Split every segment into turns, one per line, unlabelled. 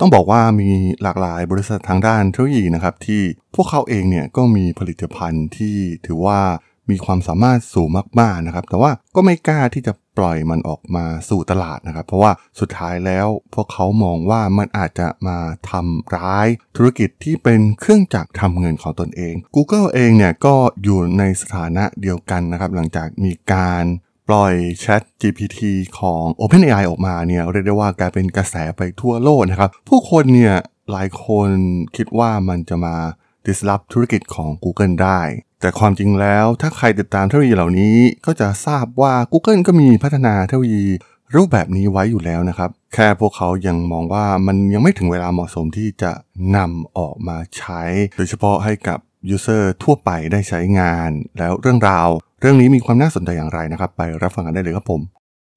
ต้องบอกว่ามีหลากหลายบริษัททางด้านเทคโนโลยีนะครับที่พวกเขาเองเนี่ยก็มีผลิตภัณฑ์ที่ถือว่ามีความสามารถสูงมากๆนะครับ แต่ว่าก็ไม่กล้าที่จะปล่อยมันออกมาสู่ตลาดนะครับ เพราะว่าสุดท้ายแล้วพวกเขามองว่ามันอาจจะมาทำร้ายธุรกิจที่เป็นเครื่องจักรทำเงินของตนเอง Google เองเนี่ยก็อยู่ในสถานะเดียวกันนะครับ หลังจากมีการ ปล่อย Chat GPT ของ OpenAI ออกมาเนี่ยเรียกได้ว่ากลายเป็นกระแสไปทั่วโลกนะครับ ผู้คนเนี่ยหลายคนคิดว่ามันจะมา disrupt ธุรกิจของ Google ได้ แต่ความจริงแล้วถ้าใครติดตามเทคโนโลยีเหล่านี้ ก็จะทราบว่า Google ก็มีพัฒนาเทคโนโลยีรูปแบบนี้ไว้อยู่แล้วนะครับ แค่พวกเขายังมองว่ามันยังไม่ถึงเวลาเหมาะสมที่จะนำออกมาใช้ โดยเฉพาะให้กับ ยูเซอร์ทั่วไปได้ใช้งาน แล้วเรื่องราว เรื่องนี้มีความน่าสนใจอย่างไรนะครับ ไปรับฟังกันได้เลยครับผม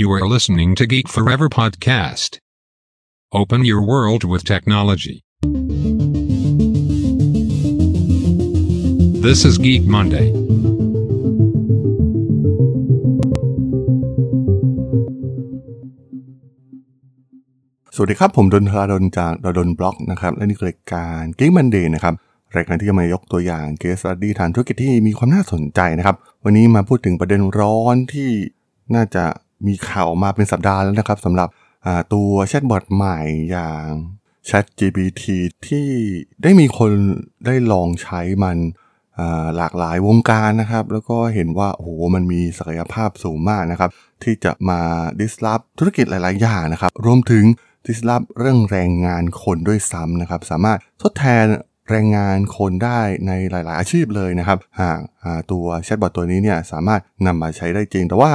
You are listening to Geek Forever podcast. Open your world with technology. This is Geek Monday.
สวัสดีครับ ผมดนทราดนจากดนบล็อกนะครับ และนี่คือรายการ Geek Monday นะครับ รายการที่จะมายกตัวอย่างเกส e ั t ดี้ทางธุรกิจที่มีความน่าสนใจนะครับ วันนี้มาพูดถึงประเด็นร้อนที่น่าจะมีข่าวมาเป็นสัปดาห์แล้วนะครับสำหรับตัวแชทบอทใหม่อย่าง Chat GPT ที่ได้มีคนได้ลองใช้มันหลากหลายวงการนะครับ แล้วก็เห็นว่าโอ้โหมันมีศักยภาพสูงมากนะครับ ที่จะมา disrupt ธุรกิจหลาย ๆ อย่างนะครับ รวมถึง disrupt เรื่องแรงงานคนด้วยซ้ำนะครับ สามารถทดแทน แรงงานคนได้ในหลาย ๆ อาชีพเลยนะครับ หากตัว chatbot ตัวนี้เนี่ยสามารถนำมาใช้ได้จริง แต่ว่า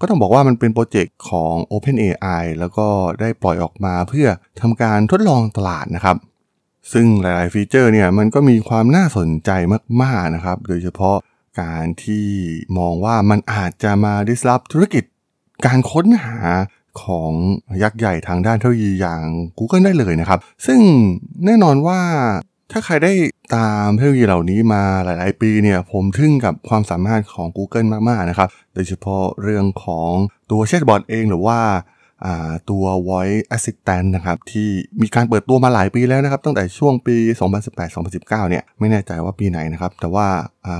ก็ต้องบอกว่ามันเป็น project ของ OpenAI แล้วก็ได้ปล่อยออกมาเพื่อทำการทดลองตลาดนะครับ ซึ่งหลาย ๆ feature เนี่ยมันก็มีความน่าสนใจมาก ๆ นะครับ โดยเฉพาะการที่มองว่ามันอาจจะมา disrupt ธุรกิจการค้นหาของยักษ์ใหญ่ทางด้านเทคโนโลยีอย่าง Google ได้เลยนะครับ ซึ่งแน่นอนว่า ถ้าใครได้ตามเทคโนโลยีเหล่านี้มาหลาย ๆ ปีเนี่ยผมทึ่งกับความสามารถของ Google มาก ๆ นะครับ โดยเฉพาะเรื่องของตัวแชทบอทเองหรือว่าตัว voice assistant นะครับ ที่มีการเปิดตัวมาหลายปีแล้วนะครับ ตั้งแต่ช่วงปี 2018-2019 เนี่ย ไม่แน่ใจว่าปีไหนนะครับ แต่ว่า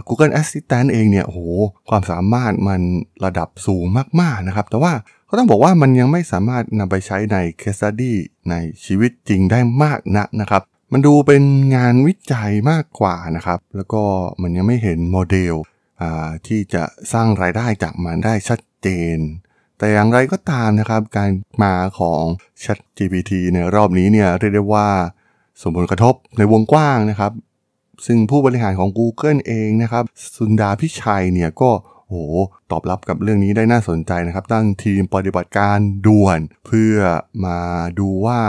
Google Assistant เองเนี่ยโอ้โหความสามารถมันระดับสูงมาก ๆ นะครับ แต่ว่าก็ต้องบอกว่ามันยังไม่สามารถนำไปใช้ใน case study ในชีวิตจริงได้มากนักนะครับ มันดูเป็นงานวิจัยมากกว่านะครับ แล้วก็มันยังไม่เห็นโมเดลที่จะสร้างรายได้จากมันได้ชัดเจน แต่อย่างไรก็ตามนะครับ การมาของ Chat GPT ในรอบนี้เนี่ยเรียกได้ว่าส่งผลกระทบในวงกว้างนะครับ ซึ่งผู้บริหารของ Google เองนะครับ สุนดาพิชัยเนี่ยก็โอ้โหตอบรับกับเรื่องนี้ได้น่าสนใจนะครับ ตั้งทีมปฏิบัติการด่วน เพื่อมาดูว่า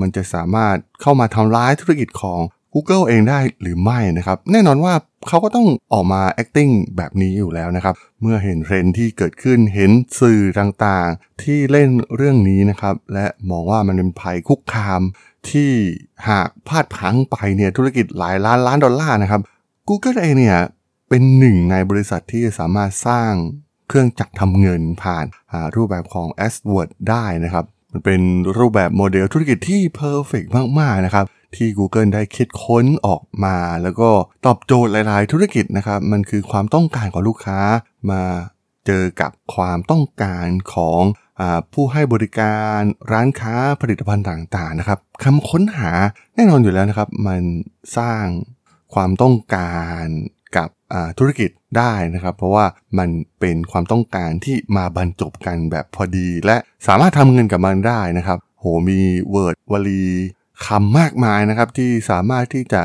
มันจะสามารถเข้ามาทำร้ายธุรกิจของ Google เองได้หรือไม่นะครับ แน่นอนว่าเขาก็ต้องออกมา acting แบบนี้อยู่แล้วนะครับ เมื่อเห็นเทรนที่เกิดขึ้นเห็นสื่อต่างๆ ที่เล่นเรื่องนี้นะครับ และมองว่ามันเป็นภัยคุกคาม ที่หากพลาดพังไปเนี่ยธุรกิจหลายล้านล้านดอลลาร์นะครับ Google เองเนี่ยเป็นหนึ่งในบริษัทที่สามารถสร้างเครื่องจักรทำเงินผ่านรูปแบบของ AdWords ได้นะครับ มันเป็นรูปแบบโมเดลธุรกิจที่ perfect มาก ๆ นะครับ ที่ Google ได้คิดค้นออกมา แล้วก็ตอบโจทย์หลาย ๆ ธุรกิจนะครับ มันคือความต้องการของลูกค้ามาเจอกับความต้องการของอผู้ให้บริการร้านค้าผลิตภัณฑ์ต่างๆนะครับคำค้นหาแน่นอนอยู่แล้วนะครับ มันสร้างความต้องการ กับธุรกิจได้นะครับ เพราะว่ามันเป็นความต้องการที่มาบรรจบกันแบบพอดี และสามารถทำเงินกับมันได้นะครับ โหมีเวิร์ดวลีคำมากมายนะครับที่สามารถที่จะ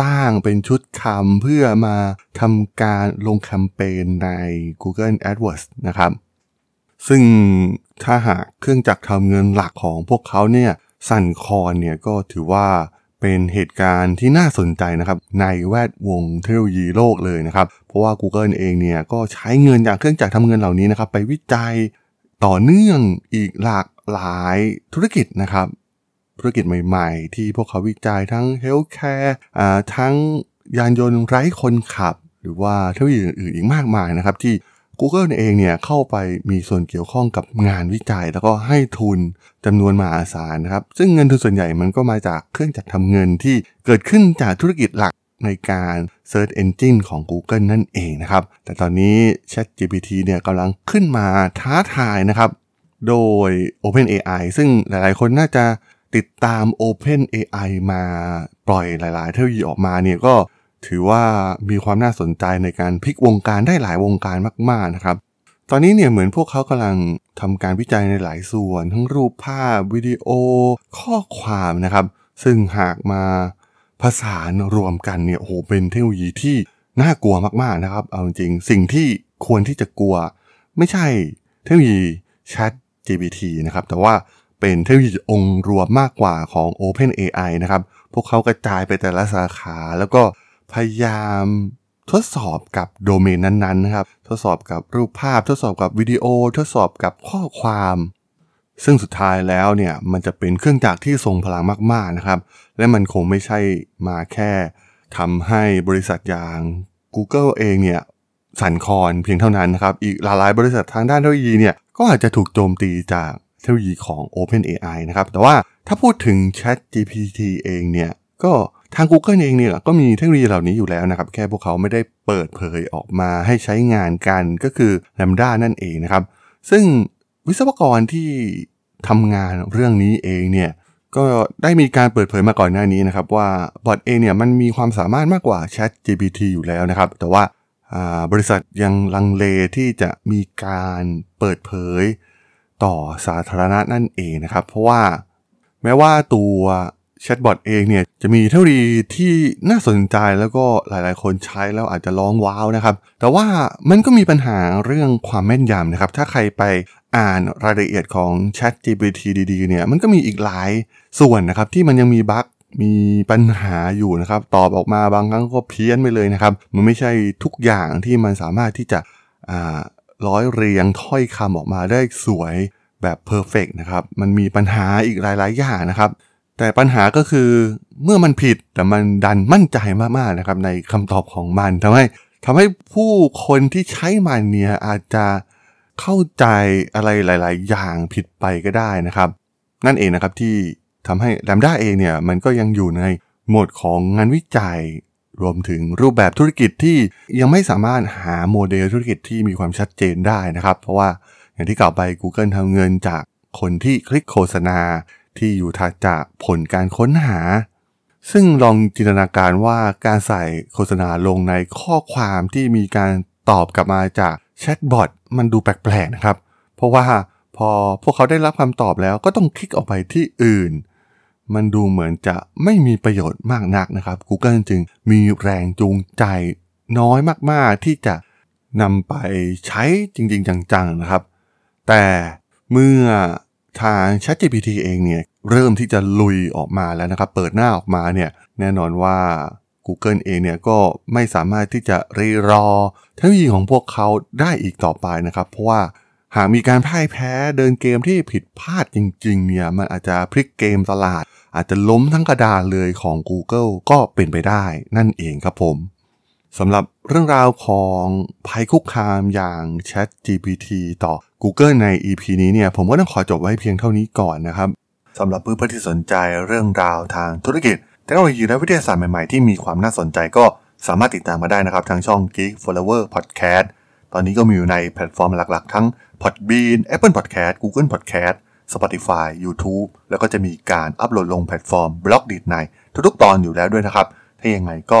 สร้างเป็นชุดคำเพื่อมาทำการลงแคมเปญใน Google AdWords นะครับ ซึ่งถ้าหากเครื่องจักรทำเงินหลักของพวกเขาเนี่ยสั่นคลอนเนี่ยก็ถือว่า เป็นเหตุการณ์ที่น่าสนใจนะครับในแวดวงเทคโนโลยีโลกเลยนะครับ เพราะว่า Google เองเนี่ยก็ใช้เงินจากเครื่องจักรทำเงินเหล่านี้นะครับไปวิจัยต่อเนื่องอีกหลากหลายธุรกิจนะครับ ธุรกิจใหม่ๆ ที่พวกเขาวิจัยทั้ง healthcare ทั้งยานยนต์ไร้คนขับ หรือว่าเทคโนโลยีอื่นๆอีกมากมายนะครับที่ Google เองเนี่ยเข้าไปมีส่วนเกี่ยวข้องกับงานวิจัย แล้วก็ให้ทุนจำนวนมหาศาลนะครับ ซึ่งเงินทุนส่วนใหญ่มันก็มาจากเครื่องจักรทำเงินที่เกิดขึ้นจากธุรกิจหลักในการ Search Engine ของ Google นั่นเองนะครับ แต่ตอนนี้ ChatGPT เนี่ยกำลังขึ้นมาท้าทายนะครับ โดย OpenAI ซึ่งหลายๆ คนน่าจะติดตาม OpenAI มาปล่อยหลาย ๆ เทคโนโลยีออกมาเนี่ยก็ ถือว่ามีความน่าสนใจในการพลิกวงการได้หลายวงการมากๆนะครับ ตอนนี้เนี่ยเหมือนพวกเขากำลังทำการวิจัยในหลายส่วน ทั้งรูปภาพ วิดีโอ ข้อความนะครับ ซึ่งหากมาผสานรวมกันเนี่ยโอ้โหเป็นเทคโนโลยีที่น่ากลัวมากๆนะครับ เอาจริงสิ่งที่ควรที่จะกลัว ไม่ใช่เทคโนโลยี Chat GPT นะครับ แต่ว่าเป็นเทคโนโลยีองค์รวมมากกว่าของ OpenAI นะครับ พวกเขากระจายไปแต่ละสาขาแล้วก็ พยายามทดสอบกับโดเมนนั้นๆนะครับ ทดสอบกับรูปภาพ ทดสอบกับวิดีโอ ทดสอบกับข้อความ ซึ่งสุดท้ายแล้วเนี่ยมันจะเป็นเครื่องจักรที่ทรงพลังมากๆนะครับ และมันคงไม่ใช่มาแค่ทำให้บริษัทอย่าง Google เองเนี่ยสั่นคลอนเพียงเท่านั้นนะครับ อีกหลายๆบริษัททางด้านเทคโนโลยีเนี่ยก็อาจจะถูกโจมตีจากเทคโนโลยีของ OpenAI นะครับ แต่ว่าถ้าพูดถึง ChatGPT เองเนี่ยก็ ทาง Google เองเนี่ยก็มีเทคโนโลยีเหล่านี้อยู่แล้วนะครับ แค่พวกเขาไม่ได้เปิดเผยออกมาให้ใช้งานกันก็คือ Lambda นั่นเองนะครับ ซึ่งวิศวกรที่ทำงานเรื่องนี้เองเนี่ยก็ได้มีการเปิดเผยมาก่อนหน้านี้นะครับ ว่าบอทเองเนี่ยมันมีความสามารถมากกว่า Chat GPT อยู่แล้วนะครับ แต่ว่าบริษัทยังลังเลที่จะมีการเปิดเผยต่อสาธารณะนั่นเองนะครับ เพราะว่าแม้ว่าตัว แชทบอทเองเนี่ยจะมีเทคโนโลยีที่น่าสนใจแล้วก็หลายๆ คนใช้แล้วอาจจะร้องว้าวนะครับ แต่ว่ามันก็มีปัญหาเรื่องความแม่นยำนะครับ ถ้าใครไปอ่านรายละเอียดของ Chat GPT ดีๆเนี่ยมันก็มีอีกหลายส่วนนะครับที่มันยังมีบั๊กมีปัญหาอยู่นะครับ ตอบออกมาบางครั้งก็เพี้ยนไปเลยนะครับ มันไม่ใช่ทุกอย่างที่มันสามารถที่จะร้อยเรียงถ้อยคำออกมาได้สวยแบบเพอร์เฟกนะครับ มันมีปัญหาอีกหลาย ๆ อย่างนะครับ แต่ปัญหาก็คือเมื่อมันผิดแต่มันดันมั่นใจมากๆนะครับในคำตอบของมันทำให้ทำให้ผู้คนที่ใช้มันเนี่ยอาจจะเข้าใจอะไรหลาย ๆ อย่างผิดไปก็ได้นะครับ นั่นเองนะครับที่ทำให้ Lambda เองเนี่ยมันก็ยังอยู่ในโหมดของงานวิจัย รวมถึงรูปแบบธุรกิจที่ยังไม่สามารถหาโมเดลธุรกิจที่มีความชัดเจนได้นะครับ เพราะว่าอย่างที่กล่าวไป Google ทำเงินจากคนที่คลิกโฆษณา ที่อยู่ถัดจากผลการค้นหา ซึ่งลองจินตนาการว่าการใส่โฆษณาลงในข้อความที่มีการตอบกลับมาจากแชทบอทมันดูแปลกๆนะครับ เพราะว่าพอพวกเขาได้รับคำตอบแล้วก็ต้องคลิกออกไปที่อื่น มันดูเหมือนจะไม่มีประโยชน์มากนักนะครับ Google จึงมีแรงจูงใจน้อยมากๆที่จะนำไปใช้จริงๆ จังๆนะครับ แต่เมื่อ ทาง ChatGPT เองเนี่ยเริ่มที่จะลุยออกมาแล้วนะครับ เปิดหน้าออกมาเนี่ยแน่นอนว่า Google เองเนี่ยก็ไม่สามารถที่จะรีรอเทคโนโลยีของพวกเขาได้อีกต่อไปนะครับ เพราะว่าหากมีการพ่ายแพ้เดินเกมที่ผิดพลาดจริงๆเนี่ยมันอาจจะพลิกเกมตลาด อาจจะล้มทั้งกระดานเลยของ Google ก็เป็นไปได้นั่นเองครับผม สำหรับเรื่องราวของภัยคุกคามอย่าง ChatGPT ต่อ Google ใน EP นี้เนี่ยผมก็ต้องขอจบไว้เพียงเท่านี้ก่อนนะครับสำหรับเพื่อนๆที่สนใจเรื่องราวทางธุรกิจเทคโนโลยีและวิทยาศาสตร์ใหม่ๆที่มีความน่าสนใจก็สามารถติดตามมาได้นะครับ ทางช่อง Geek Forever Podcast ตอนนี้ก็มีอยู่ในแพลตฟอร์มหลักๆ ทั้ง Podbean Apple Podcast Google Podcast Spotify YouTube แล้วก็จะมีการอัปโหลดลงแพลตฟอร์ม Blockdit ในทุกๆ ตอนอยู่แล้วด้วยนะครับ ถ้ายังไงก็